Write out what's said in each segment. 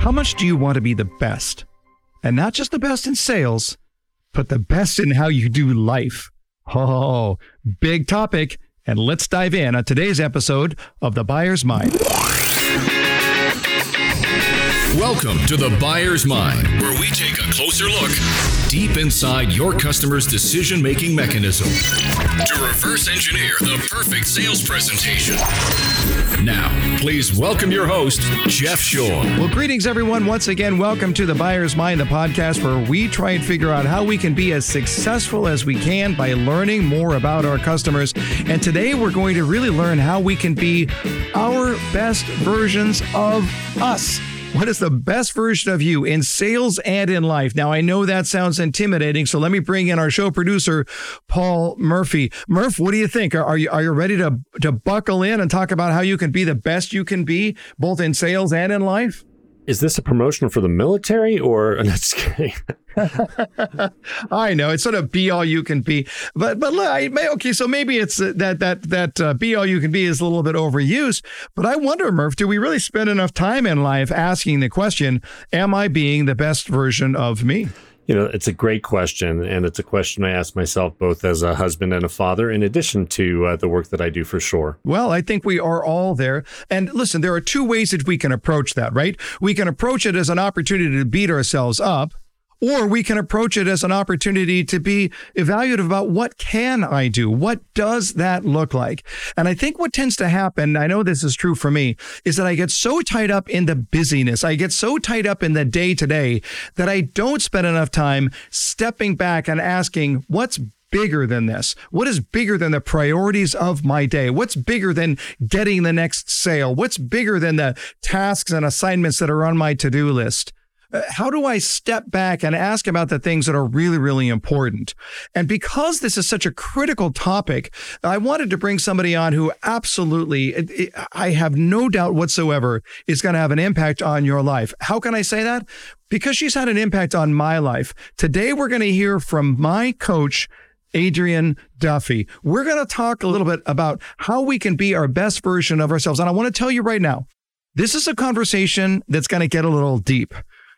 How much do you want to be the best? And not just the best in sales, but the best in how you do life. Oh, big topic. And let's dive in on today's episode of The Buyer's Mind. Welcome to The Buyer's Mind, where we take a closer look deep inside your customer's decision making mechanism to reverse engineer the perfect sales presentation. Now, please welcome your host, Jeff Shore. Well, greetings, everyone. Once again, welcome to The Buyer's Mind, the podcast where we try and figure out how we can be as successful as we can by learning more about our customers. And today, we're going to really learn how we can be our best versions of us. What is the best version of you in sales and in life? Now, I know that sounds intimidating, so let me bring in our show producer, Paul Murphy. Murph, what do you think? Are, are you are you ready to to buckle in and talk about how you can be the best you can be, both in sales and in life? is this a promotion for the military or that's kidding? I know it's sort of be all you can be, but but look, I, okay, so maybe it's that that that uh, be all you can be is a little bit overused. But I wonder, Murph, do we really spend enough time in life asking the question, "Am I being the best version of me?" You know, it's a great question. And it's a question I ask myself both as a husband and a father, in addition to uh, the work that I do for sure. Well, I think we are all there. And listen, there are two ways that we can approach that, right? We can approach it as an opportunity to beat ourselves up or we can approach it as an opportunity to be evaluative about what can I do? What does that look like? And I think what tends to happen, I know this is true for me, is that I get so tied up in the busyness. I get so tied up in the day to day that I don't spend enough time stepping back and asking what's bigger than this? What is bigger than the priorities of my day? What's bigger than getting the next sale? What's bigger than the tasks and assignments that are on my to do list? Uh, how do I step back and ask about the things that are really, really important? And because this is such a critical topic, I wanted to bring somebody on who absolutely, I have no doubt whatsoever, is going to have an impact on your life. How can I say that? Because she's had an impact on my life. Today, we're going to hear from my coach, Adrienne Duffy. We're going to talk a little bit about how we can be our best version of ourselves. And I want to tell you right now, this is a conversation that's going to get a little deep.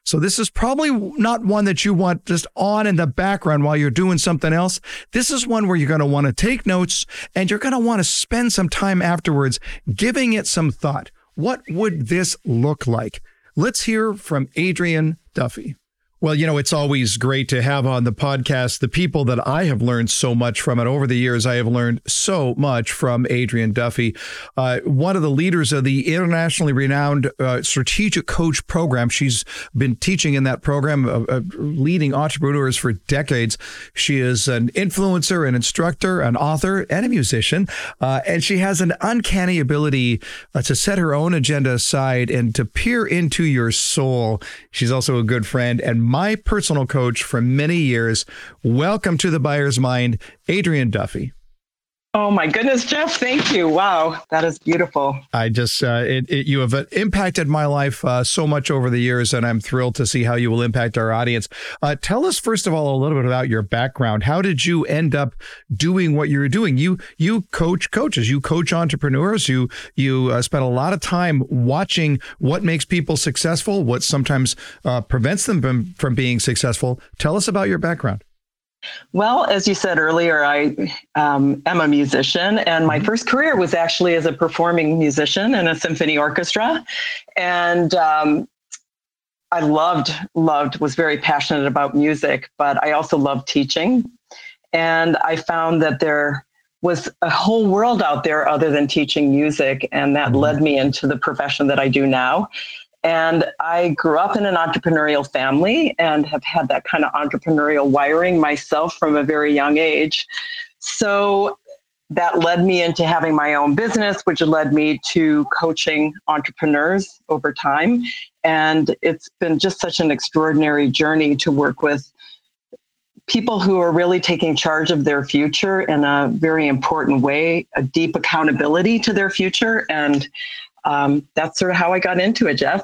So this is probably not one that you want just on in the background while you're doing something else. This is one where you're going to want to take notes and you're going to want to spend some time afterwards giving it some thought. What would this look like? Let's hear from Adrienne Duffy. Well, you know, it's always great to have on the podcast the people that I have learned so much from. And over the years, I have learned so much from Adrienne Duffy, uh, one of the leaders of the internationally renowned uh, strategic coach program. She's been teaching in that program, uh, uh leading entrepreneurs for decades. She is an influencer, an instructor, an author, and a musician. Uh, and she has an uncanny ability uh, to set her own agenda aside and to peer into your soul. She's also a good friend and my personal coach for many years. Welcome to the Buyer's Mind, Adrienne Duffy. Oh my goodness, Jeff! Thank you. Wow, that is beautiful. I just uh, it, it, you have impacted my life uh, so much over the years, and I'm thrilled to see how you will impact our audience. Uh, tell us first of all a little bit about your background. How did you end up doing what you're doing? You you coach coaches, you coach entrepreneurs. You you uh, spend a lot of time watching what makes people successful, what sometimes uh, prevents them from, from being successful. Tell us about your background. Well, as you said earlier, I um, am a musician, and my mm-hmm. first career was actually as a performing musician in a symphony orchestra. And um, I loved, loved, was very passionate about music, but I also loved teaching. And I found that there was a whole world out there other than teaching music, and that mm-hmm. led me into the profession that I do now. And I grew up in an entrepreneurial family and have had that kind of entrepreneurial wiring myself from a very young age. So that led me into having my own business, which led me to coaching entrepreneurs over time. And it's been just such an extraordinary journey to work with people who are really taking charge of their future in a very important way, a deep accountability to their future. And um, that's sort of how I got into it, Jeff.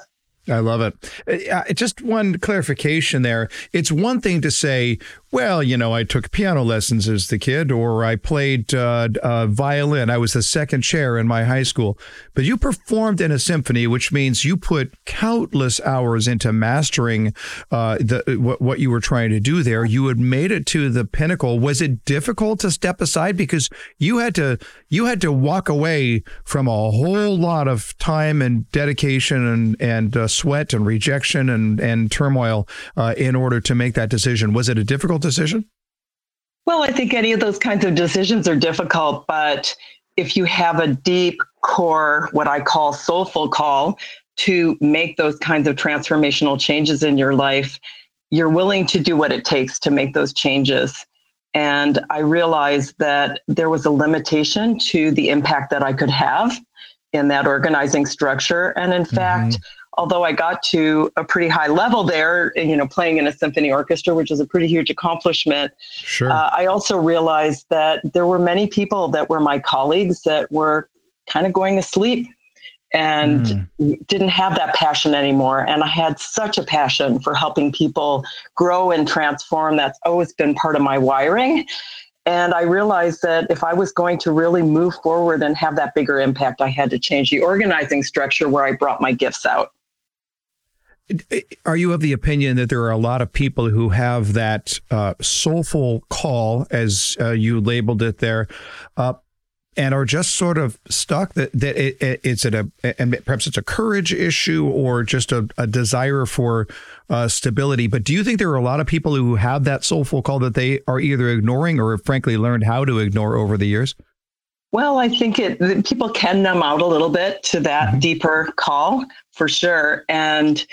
I love it. Uh, just one clarification there. It's one thing to say, well, you know, I took piano lessons as the kid, or I played uh, uh, violin. I was the second chair in my high school. But you performed in a symphony, which means you put countless hours into mastering uh, the what, what you were trying to do there. You had made it to the pinnacle. Was it difficult to step aside because you had to you had to walk away from a whole lot of time and dedication and and uh, sweat and rejection and and turmoil uh, in order to make that decision? Was it a difficult decision? Well, I think any of those kinds of decisions are difficult, but if you have a deep core, what I call soulful call to make those kinds of transformational changes in your life, you're willing to do what it takes to make those changes. And I realized that there was a limitation to the impact that I could have in that organizing structure. And in mm-hmm. fact, although I got to a pretty high level there, you know, playing in a symphony orchestra, which is a pretty huge accomplishment. Sure. Uh, I also realized that there were many people that were my colleagues that were kind of going to sleep and mm. didn't have that passion anymore. And I had such a passion for helping people grow and transform. That's always been part of my wiring. And I realized that if I was going to really move forward and have that bigger impact, I had to change the organizing structure where I brought my gifts out. Are you of the opinion that there are a lot of people who have that uh, soulful call, as uh, you labeled it there, uh, and are just sort of stuck? That that it, it, it's at a and perhaps it's a courage issue or just a, a desire for uh, stability. But do you think there are a lot of people who have that soulful call that they are either ignoring or have frankly learned how to ignore over the years? Well, I think it people can numb out a little bit to that mm-hmm. deeper call for sure, and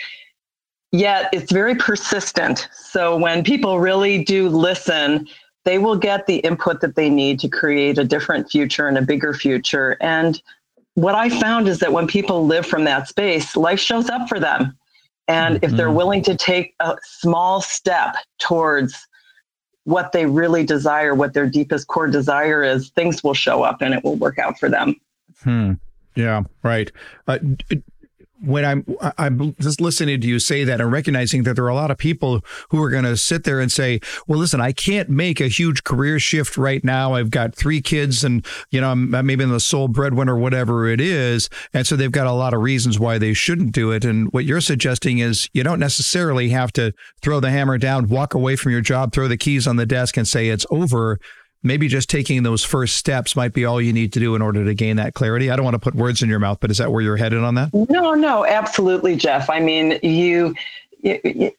yet it's very persistent. So when people really do listen, they will get the input that they need to create a different future and a bigger future. And what I found is that when people live from that space, life shows up for them. And mm-hmm. if they're mm-hmm. willing to take a small step towards what they really desire, what their deepest core desire is, things will show up and it will work out for them. Hmm. Yeah, right. Uh, when I'm I'm just listening to you say that and recognizing that there are a lot of people who are going to sit there and say, "Well, listen, I can't make a huge career shift right now. I've got three kids, and you know, I'm maybe in the sole breadwinner, whatever it is." And so they've got a lot of reasons why they shouldn't do it. And what you're suggesting is you don't necessarily have to throw the hammer down, walk away from your job, throw the keys on the desk, and say it's over maybe just taking those first steps might be all you need to do in order to gain that clarity. I don't want to put words in your mouth, but is that where you're headed on that? No, no, absolutely, Jeff. I mean, you, you, you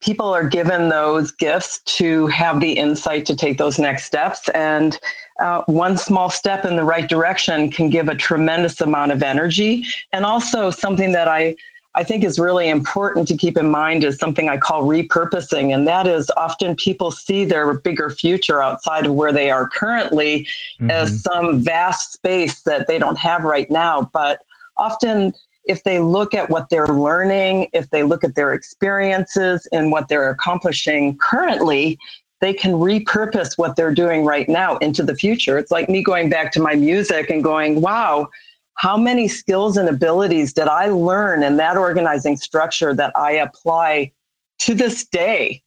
people are given those gifts to have the insight to take those next steps and uh, one small step in the right direction can give a tremendous amount of energy and also something that i I think is really important to keep in mind is something I call repurposing. And that is often people see their bigger future outside of where they are currently mm-hmm. as some vast space that they don't have right now. But often, if they look at what they're learning, if they look at their experiences and what they're accomplishing currently, they can repurpose what they're doing right now into the future. It's like me going back to my music and going, wow, how many skills and abilities did I learn in that organizing structure that I apply to this day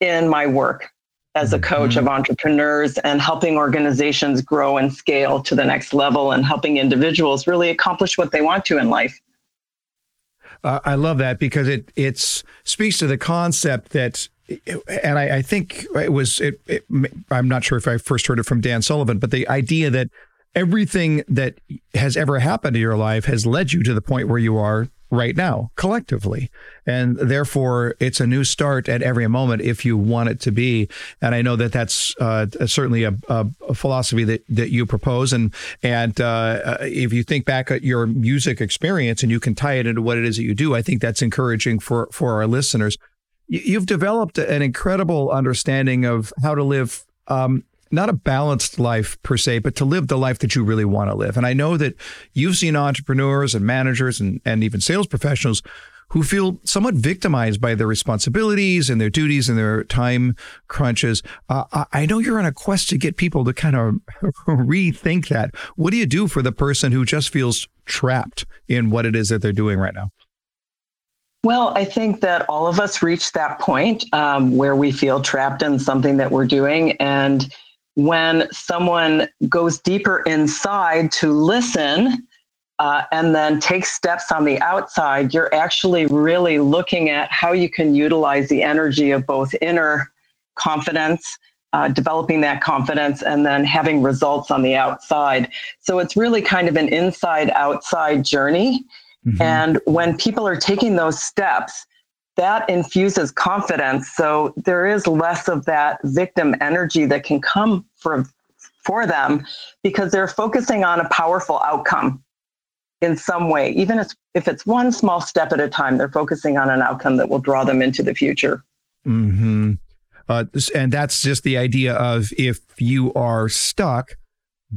in my work as a coach mm-hmm. of entrepreneurs and helping organizations grow and scale to the next level and helping individuals really accomplish what they want to in life. Uh, I love that because it it's speaks to the concept that and I, I, think it was it, it, I'm not sure if I first heard it from Dan Sullivan, but the idea that everything that has ever happened in your life has led you to the point where you are right now collectively. And therefore it's a new start at every moment if you want it to be. And i know that that's uh, certainly a, a, philosophy that, that you propose. And and uh, if you think back at your music experience and you can tie it into what it is that you do i think that's encouraging for for our listeners. You've developed an incredible understanding of how to live um, not a balanced life per se, but to live the life that you really want to live. And I know that you've seen entrepreneurs and managers and, and even sales professionals who feel somewhat victimized by their responsibilities and their duties and their time crunches. Uh, I know you're on a quest to get people to kind of rethink that. What do you do for the person who just feels trapped in what it is that they're doing right now? Well, I think that all of us reach that point um, where we feel trapped in something that we're doing. And when someone goes deeper inside to listen uh, and then take steps on the outside, you're actually really looking at how you can utilize the energy of both inner confidence. Uh, developing that confidence and then having results on the outside. So it's really kind of an inside outside journey. Mm-hmm. And when people are taking those steps, that infuses confidence. So there is less of that victim energy that can come for, for them because they're focusing on a powerful outcome in some way. Even if, if it's one small step at a time, they're focusing on an outcome that will draw them into the future. Mm-hmm. Uh, and that's just the idea of if you are stuck,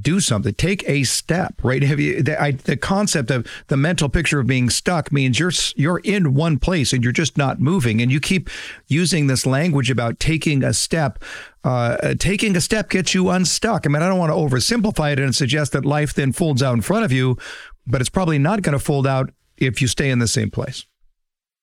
do something. Take a step right? Have you the, I, the concept of the mental picture of being stuck means you're you're in one place and you're just not moving. And you keep using this language about taking a step. Uh, taking a step gets you unstuck. I mean i don't want to oversimplify it and suggest that life then folds out in front of you but it's probably not going to fold out if you stay in the same place.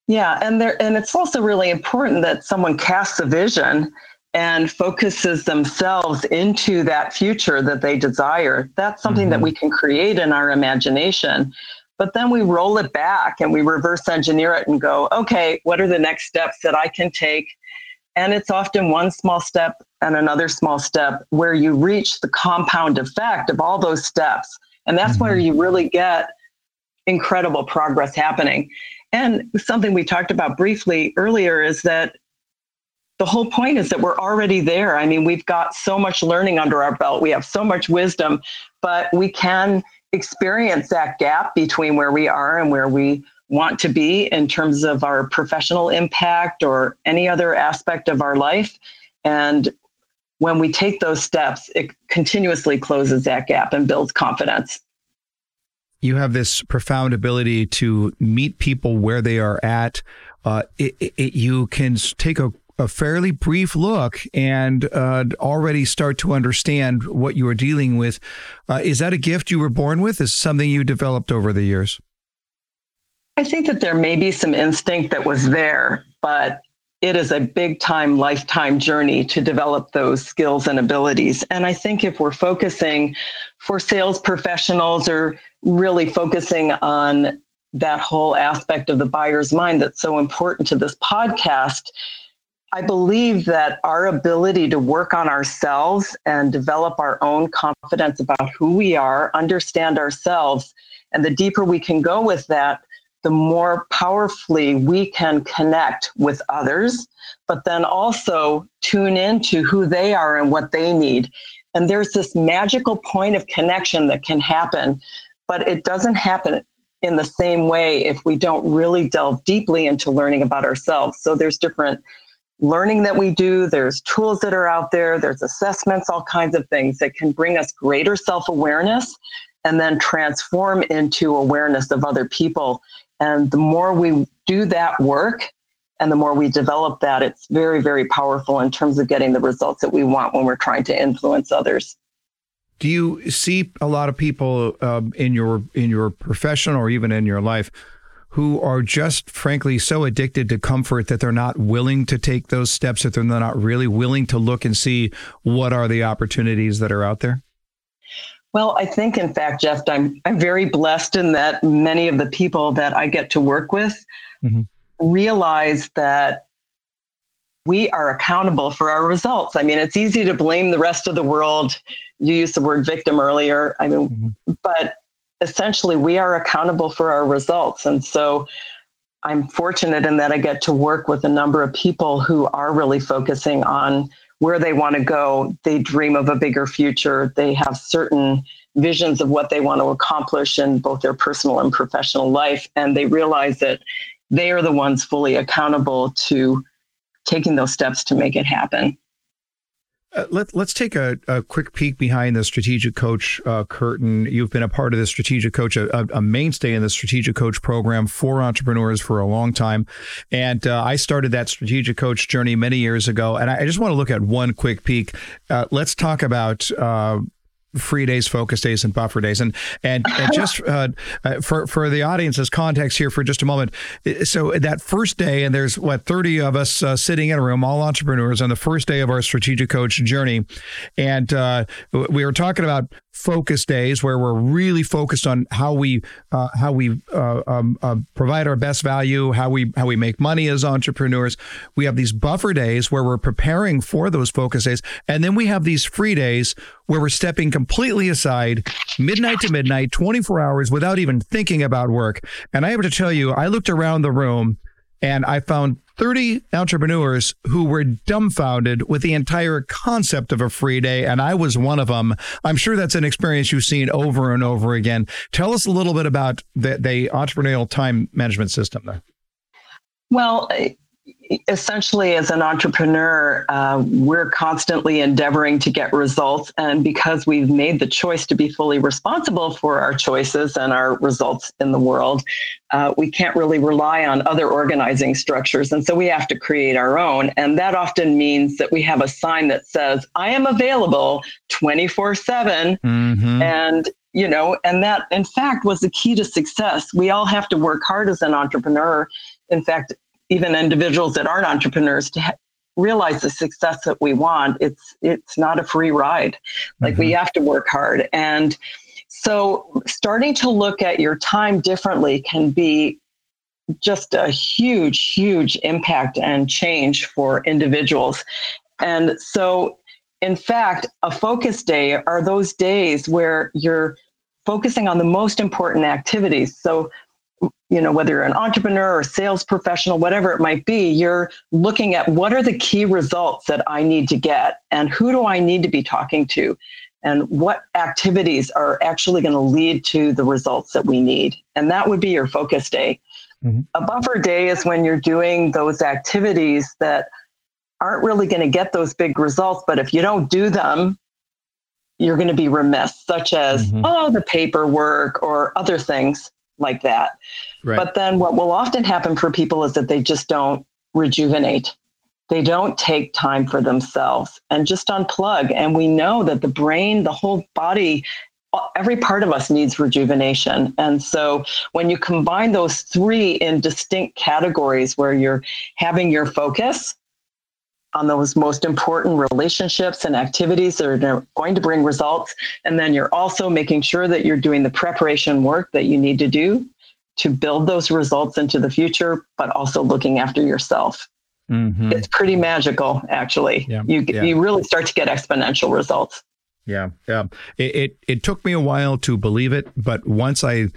Yeah and there and it's also really important that someone casts a vision and focuses themselves into that future that they desire, that's something mm-hmm. that we can create in our imagination. But then we roll it back and we reverse engineer it and go, okay, what are the next steps that I can take? And it's often one small step and another small step where you reach the compound effect of all those steps. And that's mm-hmm. where you really get incredible progress happening. And something we talked about briefly earlier is that the whole point is that we're already there. I mean, we've got so much learning under our belt, we have so much wisdom, but we can experience that gap between where we are and where we want to be in terms of our professional impact or any other aspect of our life. And when we take those steps, it continuously closes that gap and builds confidence. You have this profound ability to meet people where they are at. Uh, it, it, you can take a a fairly brief look and uh, already start to understand what you are dealing with. Uh, is that a gift you were born with? Is something you developed over the years? I think that there may be some instinct that was there, but it is a big time, lifetime journey to develop those skills and abilities. And I think if we're focusing for sales professionals or really focusing on that whole aspect of the buyer's mind that's so important to this podcast, I believe that our ability to work on ourselves and develop our own confidence about who we are, understand ourselves, and the deeper we can go with that, the more powerfully we can connect with others, but then also tune into who they are and what they need. And there's this magical point of connection that can happen, but it doesn't happen in the same way if we don't really delve deeply into learning about ourselves. So there's different learning that we do, there's tools that are out there, there's assessments, all kinds of things that can bring us greater self awareness and then transform into awareness of other people. And the more we do that work and the more we develop that, it's very, very powerful in terms of getting the results that we want when we're trying to influence others. Do you see a lot of people um, in your in your profession or even in your life who are just frankly so addicted to comfort that they're not willing to take those steps, that they're not really willing to look and see what are the opportunities that are out there? Well, I think, in fact, Jeff, I'm I'm very blessed in that many of the people that I get to work with mm-hmm. realize that we are accountable for our results. I mean, it's easy to blame the rest of the world. You used the word victim earlier. I mean, mm-hmm. but essentially we are accountable for our results. And so I'm fortunate in that I get to work with a number of people who are really focusing on where they want to go. They dream of a bigger future. They have certain visions of what they want to accomplish in both their personal and professional life. And they realize that they are the ones fully accountable to taking those steps to make it happen. Uh, let, let's take a, a, quick peek behind the strategic coach uh, curtain. You've been a part of the strategic coach, a, a, mainstay in the strategic coach program for entrepreneurs for a long time. And uh, I started that strategic coach journey many years ago. And I, I just want to look at one quick peek. Uh, let's talk about uh, free days, focus days, and buffer days. And and, and just uh, uh, for for the audience's context here for just a moment. So that first day, and there's what 30 of us uh, sitting in a room, all entrepreneurs, on the first day of our strategic coach journey, and uh, we were talking about focus days where we're really focused on how we uh, how we uh, um, uh, provide our best value, how we how we make money as entrepreneurs. We have these buffer days where we're preparing for those focus days, and then we have these free days where we're stepping completely aside, midnight to midnight, 24 hours without even thinking about work. And I have to tell you, I looked around the room and I found 30 entrepreneurs who were dumbfounded with the entire concept of a free day, and I was one of them. I'm sure that's an experience you've seen over and over again. Tell us a little bit about the, the entrepreneurial time management system there. Well, essentially as an entrepreneur uh, we're constantly endeavoring to get results. And because we've made the choice to be fully responsible for our choices and our results in the world uh, we can't really rely on other organizing structures. And so we have to create our own. And that often means that we have a sign that says i am available 24 7 mm-hmm. and you know and that in fact was the key to success. We all have to work hard as an entrepreneur. In fact even individuals that aren't entrepreneurs to ha- realize the success that we want it's it's not a free ride. Like mm-hmm. we have to work hard. And so starting to look at your time differently can be just a huge huge impact and change for individuals. And so in fact a focus day are those days where you're focusing on the most important activities. So you know whether you're an entrepreneur or sales professional whatever it might be you're looking at what are the key results that i need to get and who do i need to be talking to and what activities are actually going to lead to the results that we need and that would be your focus day mm-hmm. a buffer day is when you're doing those activities that aren't really going to get those big results but if you don't do them you're going to be remiss such as mm-hmm. oh the paperwork or other things like that. Right. But then what will often happen for people is that they just don't rejuvenate. They don't take time for themselves and just unplug. And we know that the brain, the whole body, every part of us needs rejuvenation. And so when you combine those three in distinct categories where you're having your focus, on those most important relationships and activities that are going to bring results. And then you're also making sure that you're doing the preparation work that you need to do to build those results into the future, but also looking after yourself. Mm-hmm. It's pretty magical, actually. Yeah, you yeah. you really start to get exponential results. Yeah, yeah. It, it it took me a while to believe it, but once I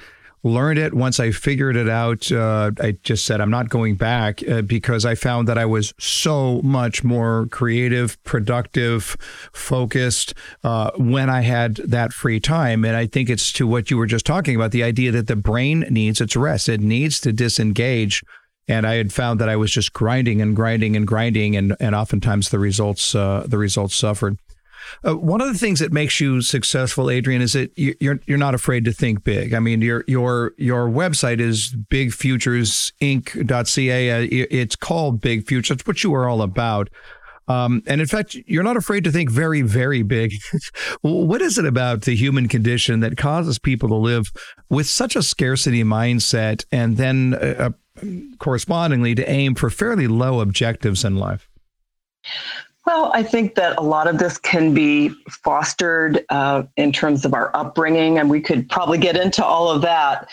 learned it once I figured it out. Uh, I just said I'm not going back uh, because I found that I was so much more creative, productive, focused uh, when I had that free time. And I think it's to what you were just talking about the idea that the brain needs its rest, it needs to disengage. And I had found that I was just grinding and grinding and grinding, and, and oftentimes the results uh, the results suffered. Uh, one of the things that makes you successful, Adrienne, is that you're you're not afraid to think big. I mean, your your your website is bigfuturesinc.ca. Uh, it's called Big Future. That's what you are all about. Um, and in fact, you're not afraid to think very, very big. what is it about the human condition that causes people to live with such a scarcity mindset and then uh, uh correspondingly to aim for fairly low objectives in life? Well, I think that a lot of this can be fostered uh, in terms of our upbringing, and we could probably get into all of that.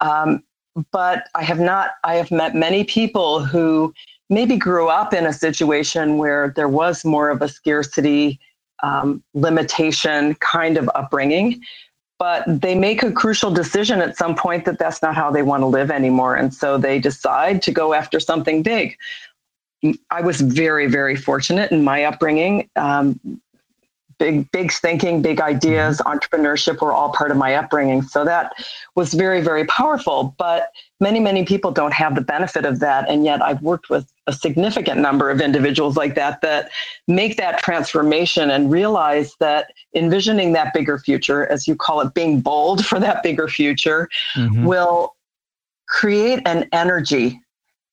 Um, but I have not, I have met many people who maybe grew up in a situation where there was more of a scarcity um, limitation kind of upbringing. But they make a crucial decision at some point that that's not how they want to live anymore. And so they decide to go after something big. I was very, very fortunate in my upbringing. Um, big, big thinking, big ideas, mm-hmm. entrepreneurship were all part of my upbringing. So that was very, very powerful. But many, many people don't have the benefit of that. And yet I've worked with a significant number of individuals like that that make that transformation and realize that envisioning that bigger future, as you call it, being bold for that bigger future, mm-hmm. will create an energy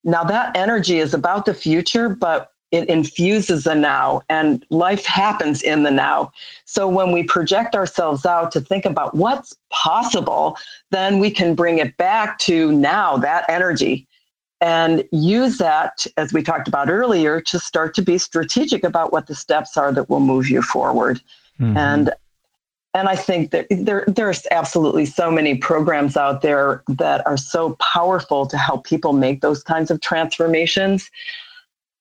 now, that energy is about the future, but it infuses the now and life happens in the now. So when we project ourselves out to think about what's possible, then we can bring it back to now, that energy, and use that, as we talked about earlier, to start to be strategic about what the steps are that will move you forward. Mm-hmm. And and I think that there there's absolutely so many programs out there that are so powerful to help people make those kinds of transformations.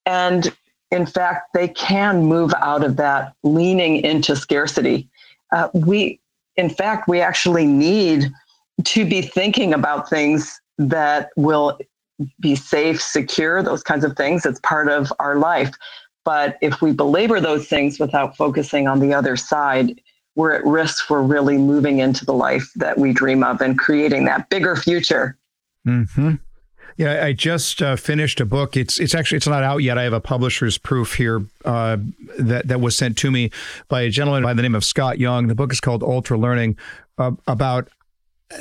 And in fact, they can move out of that leaning into scarcity. Uh, we, in fact, we actually need to be thinking about things that will be safe, secure, those kinds of things. It's part of our life. But if we belabor those things without focusing on the other side, we're at risk for really moving into the life that we dream of and creating that bigger future. Mm-hmm. Yeah, I just uh, finished a book. It's it's actually it's not out yet. I have a publisher's proof here uh, that that was sent to me by a gentleman by the name of Scott Young. The book is called Ultra Learning, uh, about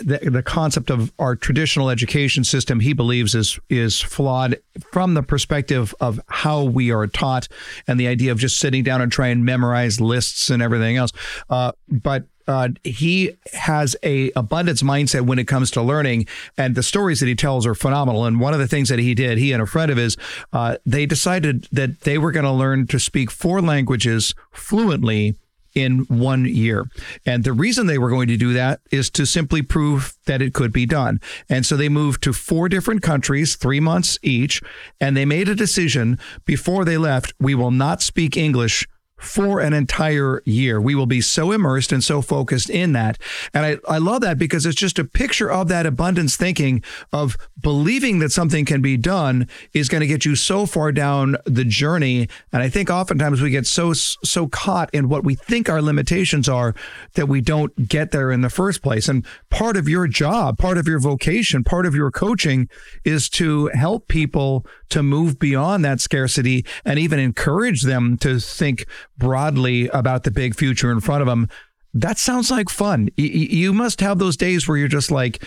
the, the concept of our traditional education system. He believes is is flawed from the perspective of how we are taught and the idea of just sitting down and trying and memorize lists and everything else. Uh, but uh, he has a abundance mindset when it comes to learning, and the stories that he tells are phenomenal. And one of the things that he did, he and a friend of his, uh, they decided that they were going to learn to speak four languages fluently in one year. And the reason they were going to do that is to simply prove that it could be done. And so they moved to four different countries, three months each, and they made a decision before they left we will not speak English for an entire year. We will be so immersed and so focused in that. And I, I love that because it's just a picture of that abundance thinking of believing that something can be done is going to get you so far down the journey. And I think oftentimes we get so, so caught in what we think our limitations are that we don't get there in the first place. And part of your job, part of your vocation, part of your coaching is to help people to move beyond that scarcity and even encourage them to think broadly about the big future in front of them. That sounds like fun. You must have those days where you're just like,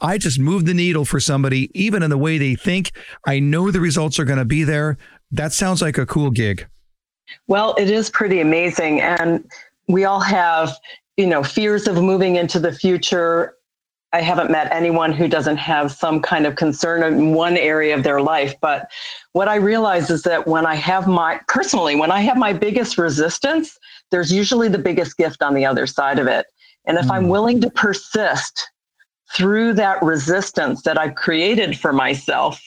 I just moved the needle for somebody, even in the way they think. I know the results are going to be there. That sounds like a cool gig. Well, it is pretty amazing. And we all have, you know, fears of moving into the future I haven't met anyone who doesn't have some kind of concern in one area of their life. But what I realize is that when I have my, personally, when I have my biggest resistance, there's usually the biggest gift on the other side of it. And if mm. I'm willing to persist through that resistance that I've created for myself,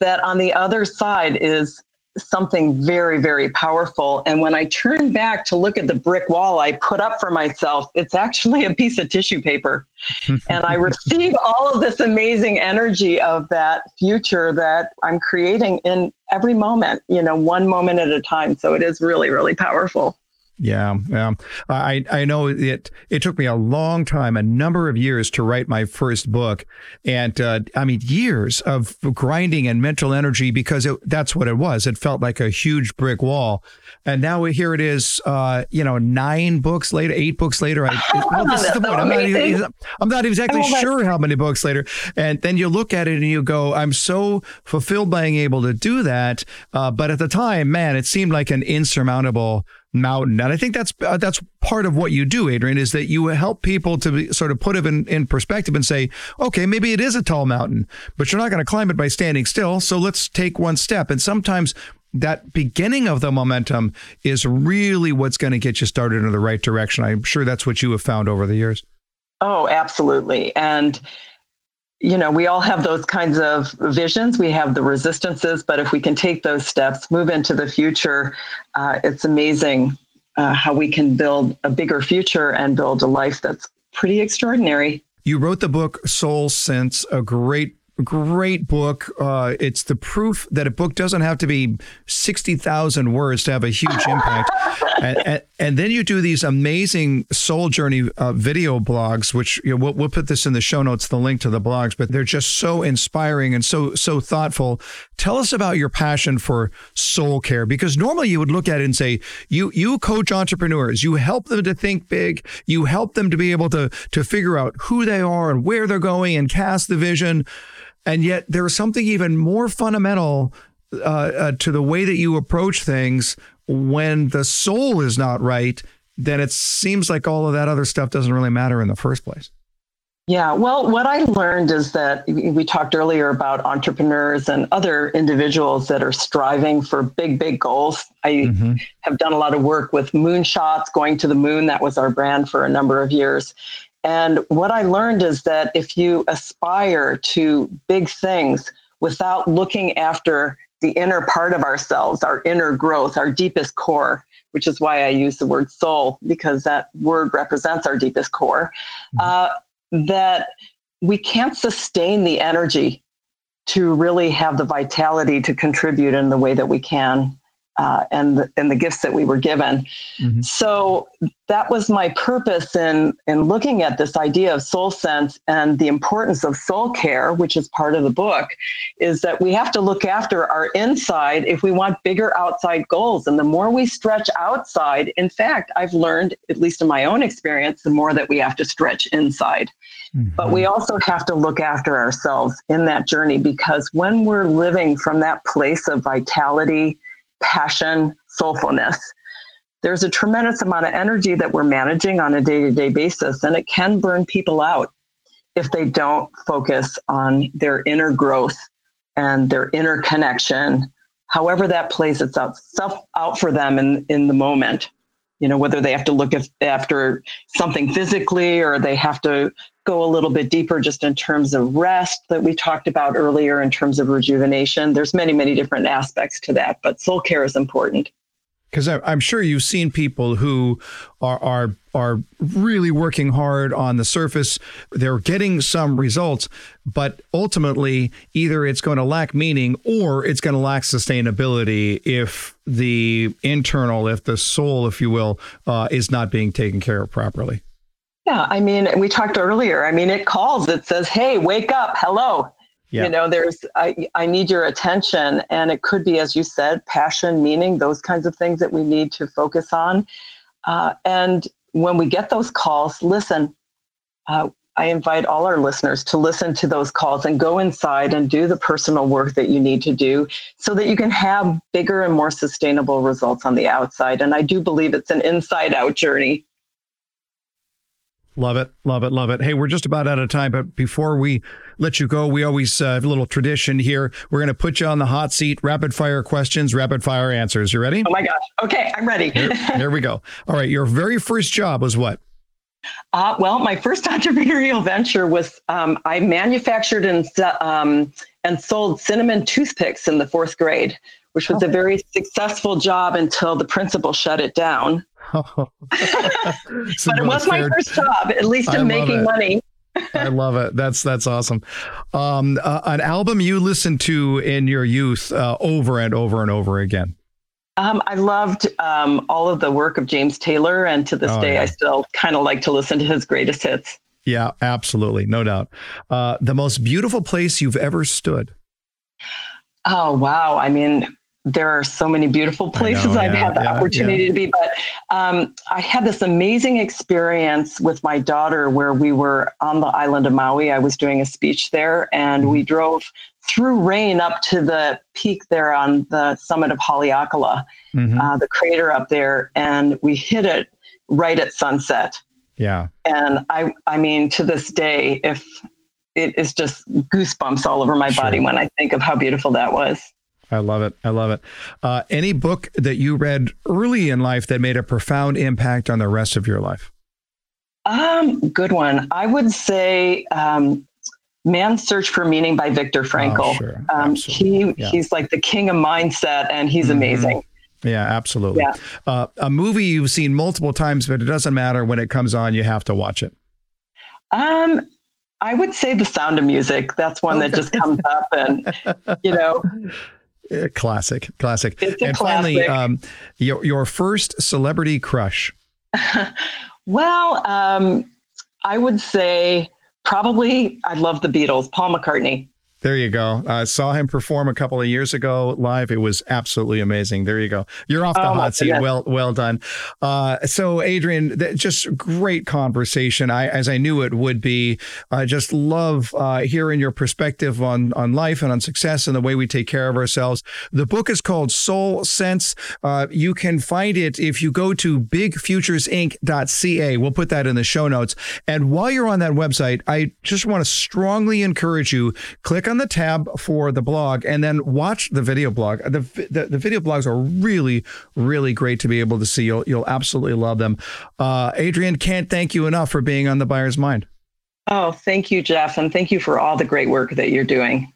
that on the other side is something very, very powerful. And when I turn back to look at the brick wall I put up for myself, it's actually a piece of tissue paper. and I receive all of this amazing energy of that future that I'm creating in every moment, you know, one moment at a time. So it is really, really powerful. Yeah, yeah. I I know it. It took me a long time, a number of years, to write my first book, and uh, I mean years of grinding and mental energy because it, that's what it was. It felt like a huge brick wall, and now here it is. Uh, you know, nine books later, eight books later. I, well, this is the point. I'm not, even, I'm not exactly sure how many books later, and then you look at it and you go, "I'm so fulfilled by being able to do that." Uh, but at the time, man, it seemed like an insurmountable mountain. And I think that's uh, that's part of what you do, Adrienne, is that you help people to be, sort of put it in, in perspective and say, okay, maybe it is a tall mountain, but you're not going to climb it by standing still. So let's take one step. And sometimes that beginning of the momentum is really what's going to get you started in the right direction. I'm sure that's what you have found over the years. Oh, absolutely. And you know, we all have those kinds of visions. We have the resistances, but if we can take those steps, move into the future, uh, it's amazing uh, how we can build a bigger future and build a life that's pretty extraordinary. You wrote the book Soul Sense, a great great book. Uh, it's the proof that a book doesn't have to be 60,000 words to have a huge impact. and, and, and, then you do these amazing soul journey uh, video blogs, which you know, we'll, we'll put this in the show notes, the link to the blogs, but they're just so inspiring and so, so thoughtful. Tell us about your passion for soul care, because normally you would look at it and say, you, you coach entrepreneurs, you help them to think big, you help them to be able to, to figure out who they are and where they're going and cast the vision. And yet there's something even more fundamental uh, uh, to the way that you approach things when the soul is not right, then it seems like all of that other stuff doesn't really matter in the first place. Yeah, well, what I learned is that we talked earlier about entrepreneurs and other individuals that are striving for big, big goals. I mm-hmm. have done a lot of work with moonshots, going to the moon. That was our brand for a number of years. And what I learned is that if you aspire to big things without looking after the inner part of ourselves, our inner growth, our deepest core, which is why I use the word soul, because that word represents our deepest core. Mm-hmm. Uh, that we can't sustain the energy to really have the vitality to contribute in the way that we can uh, and the, and the gifts that we were given. Mm-hmm. So that was my purpose in in looking at this idea of soul sense and the importance of soul care, which is part of the book, is that we have to look after our inside if we want bigger outside goals. And the more we stretch outside, in fact, I've learned, at least in my own experience, the more that we have to stretch inside. Mm-hmm. But we also have to look after ourselves in that journey because when we're living from that place of vitality passion, soulfulness. There's a tremendous amount of energy that we're managing on a day to day basis, and it can burn people out if they don't focus on their inner growth and their inner connection, however that plays itself out for them in, in the moment. You know, whether they have to look after something physically or they have to go a little bit deeper just in terms of rest that we talked about earlier in terms of rejuvenation. There's many, many different aspects to that, but soul care is important. Because I'm sure you've seen people who are are are really working hard on the surface. They're getting some results, but ultimately, either it's going to lack meaning or it's going to lack sustainability if the internal, if the soul, if you will, uh, is not being taken care of properly. Yeah, I mean, we talked earlier. I mean, it calls. It says, "Hey, wake up! Hello." Yeah. You know, there's I I need your attention, and it could be, as you said, passion, meaning, those kinds of things that we need to focus on. Uh, and when we get those calls, listen. Uh, I invite all our listeners to listen to those calls and go inside and do the personal work that you need to do so that you can have bigger and more sustainable results on the outside. And I do believe it's an inside out journey. Love it, love it, love it. Hey, we're just about out of time, but before we let you go, we always uh, have a little tradition here. We're going to put you on the hot seat. Rapid fire questions, rapid fire answers. You ready? Oh my gosh. Okay, I'm ready. here, here we go. All right, your very first job was what? Uh, well, my first entrepreneurial venture was um, I manufactured and um, and sold cinnamon toothpicks in the fourth grade, which was oh. a very successful job until the principal shut it down. but it was my first job, at least in making money. I love it. That's that's awesome. Um, uh, an album you listened to in your youth uh, over and over and over again. Um, I loved um, all of the work of James Taylor, and to this oh, day, yeah. I still kind of like to listen to his greatest hits. Yeah, absolutely, no doubt. Uh, the most beautiful place you've ever stood. Oh wow! I mean, there are so many beautiful places know, I've had the yeah, opportunity yeah. to be. But um, I had this amazing experience with my daughter where we were on the island of Maui. I was doing a speech there, and mm-hmm. we drove through rain up to the peak there on the summit of Haleakala, mm-hmm. uh, the crater up there, and we hit it right at sunset. Yeah. And I, I mean, to this day, if it is just goosebumps all over my sure. body when I think of how beautiful that was. I love it. I love it. Uh, any book that you read early in life that made a profound impact on the rest of your life? Um, good one. I would say um, Man's Search for Meaning by Viktor Frankl. Oh, sure. um, he yeah. he's like the king of mindset, and he's mm-hmm. amazing. Yeah, absolutely. Yeah. Uh, a movie you've seen multiple times, but it doesn't matter when it comes on; you have to watch it. Um, I would say The Sound of Music. That's one that just comes up, and you know, Classic, classic. It's and classic. finally, um, your your first celebrity crush. well, um, I would say probably I love the Beatles, Paul McCartney. There you go. I uh, saw him perform a couple of years ago live. It was absolutely amazing. There you go. You're off the oh, hot seat. Well, well done. Uh, so, Adrienne, just great conversation. I, as I knew it would be. I just love uh, hearing your perspective on on life and on success and the way we take care of ourselves. The book is called Soul Sense. Uh, you can find it if you go to bigfuturesinc.ca. We'll put that in the show notes. And while you're on that website, I just want to strongly encourage you click on the tab for the blog and then watch the video blog. The, the, the video blogs are really, really great to be able to see. You'll, you'll absolutely love them. Uh, Adrienne, can't thank you enough for being on the buyer's mind. Oh, thank you, Jeff. And thank you for all the great work that you're doing.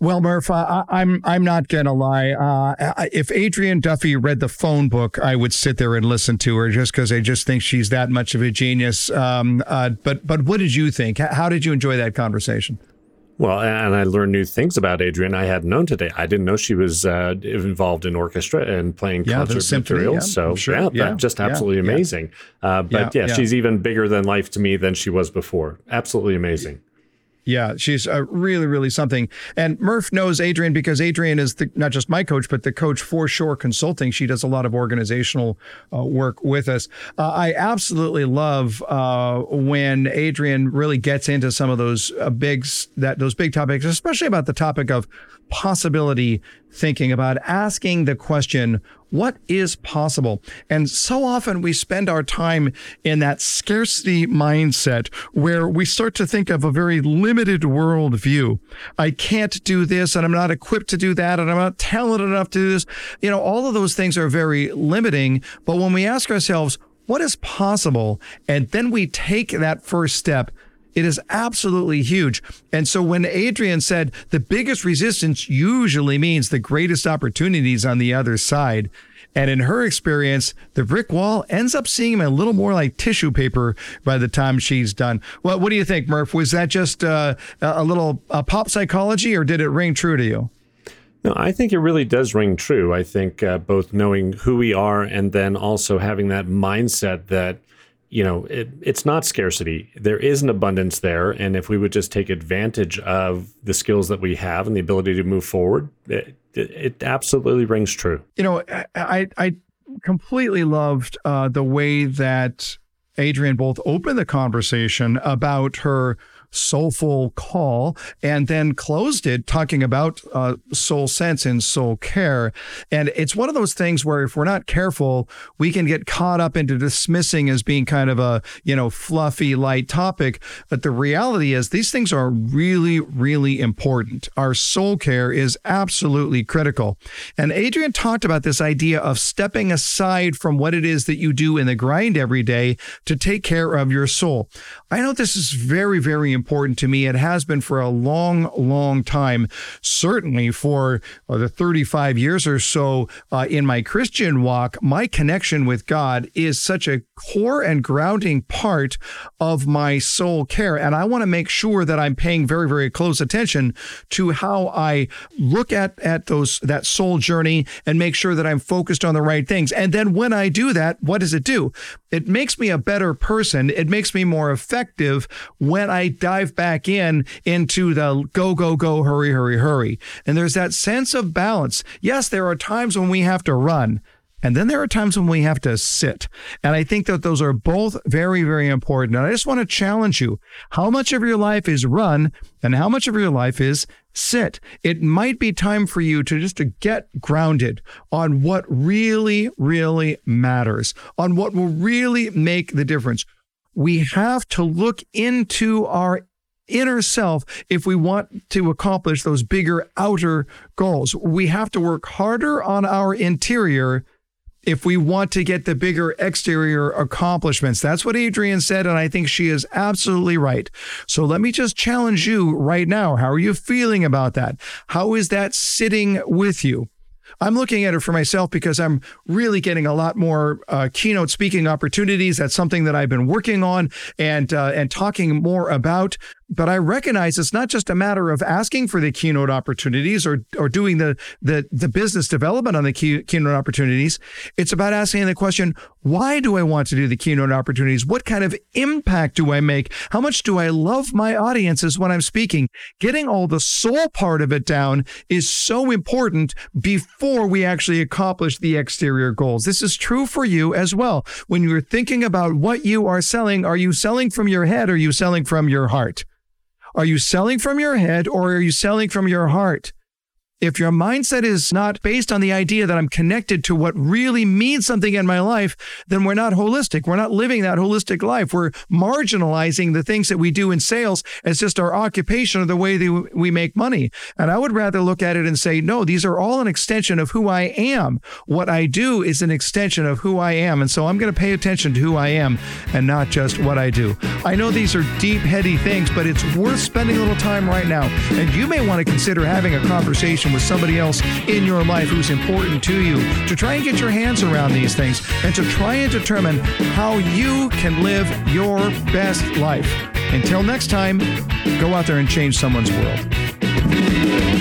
Well, Murph, uh, I'm I'm not gonna lie. Uh, if Adrienne Duffy read the phone book, I would sit there and listen to her just because I just think she's that much of a genius. Um, uh, but but what did you think? How did you enjoy that conversation? Well, and I learned new things about Adrienne I hadn't known today. I didn't know she was uh, involved in orchestra and playing yeah, concert symphony, materials. Yeah, so sure. yeah, yeah, just absolutely amazing. Uh, but yeah, she's even bigger than life to me than she was before. Absolutely amazing. Yeah, she's uh, really, really something. And Murph knows Adrienne because Adrienne is the, not just my coach, but the coach for Shore Consulting. She does a lot of organizational uh, work with us. Uh, I absolutely love uh, when Adrienne really gets into some of those uh, big that those big topics, especially about the topic of possibility thinking about asking the question, what is possible? And so often we spend our time in that scarcity mindset where we start to think of a very limited worldview. I can't do this and I'm not equipped to do that and I'm not talented enough to do this. You know, all of those things are very limiting. But when we ask ourselves, what is possible? And then we take that first step it is absolutely huge. And so when Adrienne said the biggest resistance usually means the greatest opportunities on the other side. And in her experience, the brick wall ends up seeming a little more like tissue paper by the time she's done. Well, what do you think, Murph? Was that just uh, a little uh, pop psychology or did it ring true to you? No, I think it really does ring true. I think uh, both knowing who we are and then also having that mindset that you know, it, it's not scarcity. There is an abundance there. And if we would just take advantage of the skills that we have and the ability to move forward, it, it, absolutely rings true. You know, I, I completely loved uh, the way that Adrienne both opened the conversation about her soulful call and then closed it talking about uh, soul sense and soul care. And it's one of those things where if we're not careful, we can get caught up into dismissing as being kind of a, you know, fluffy, light topic. But the reality is these things are really, really important. Our soul care is absolutely critical. And Adrienne talked about this idea of stepping aside from what it is that you do in the grind every day to take care of your soul. I know this is very, very important to me. It has been for a long, long time, certainly for uh, the 35 years or so uh, in my Christian walk. My connection with God is such a core and grounding part of my soul care. And I want to make sure that I'm paying very, very close attention to how I look at, at those, that soul journey and make sure that I'm focused on the right things. And then when I do that, what does it do? It makes me a better person. It makes me more effective when I dive back in into the go, go, go, hurry, hurry, hurry. And there's that sense of balance. Yes, there are times when we have to run. And then there are times when we have to sit. And I think that those are both very, very important. And I just want to challenge you. How much of your life is run and how much of your life is sit? It might be time for you to just to get grounded on what really, really matters, on what will really make the difference we have to look into our inner self if we want to accomplish those bigger outer goals. We have to work harder on our interior if we want to get the bigger exterior accomplishments. That's what Adrienne said, and I think she is absolutely right. So let me just challenge you right now. How are you feeling about that? How is that sitting with you? I'm looking at it for myself because I'm really getting a lot more uh, keynote speaking opportunities. That's something that I've been working on and uh, and talking more about. But I recognize it's not just a matter of asking for the keynote opportunities or or doing the the the business development on the key, keynote opportunities. It's about asking the question, why do I want to do the keynote opportunities? What kind of impact do I make? How much do I love my audiences when I'm speaking? Getting all the soul part of it down is so important before we actually accomplish the exterior goals. This is true for you as well. When you're thinking about what you are selling, are you selling from your head or are you selling from your heart? Are you selling from your head or are you selling from your heart? If your mindset is not based on the idea that I'm connected to what really means something in my life, then we're not holistic. We're not living that holistic life. We're marginalizing the things that we do in sales as just our occupation or the way that we make money. And I would rather look at it and say, no, these are all an extension of who I am. What I do is an extension of who I am. And so I'm going to pay attention to who I am and not just what I do. I know these are deep, heady things, but it's worth spending a little time right now. And you may want to consider having a conversation with somebody else in your life who's important to you to try and get your hands around these things and to try and determine how you can live your best life. Until next time, go out there and change someone's world.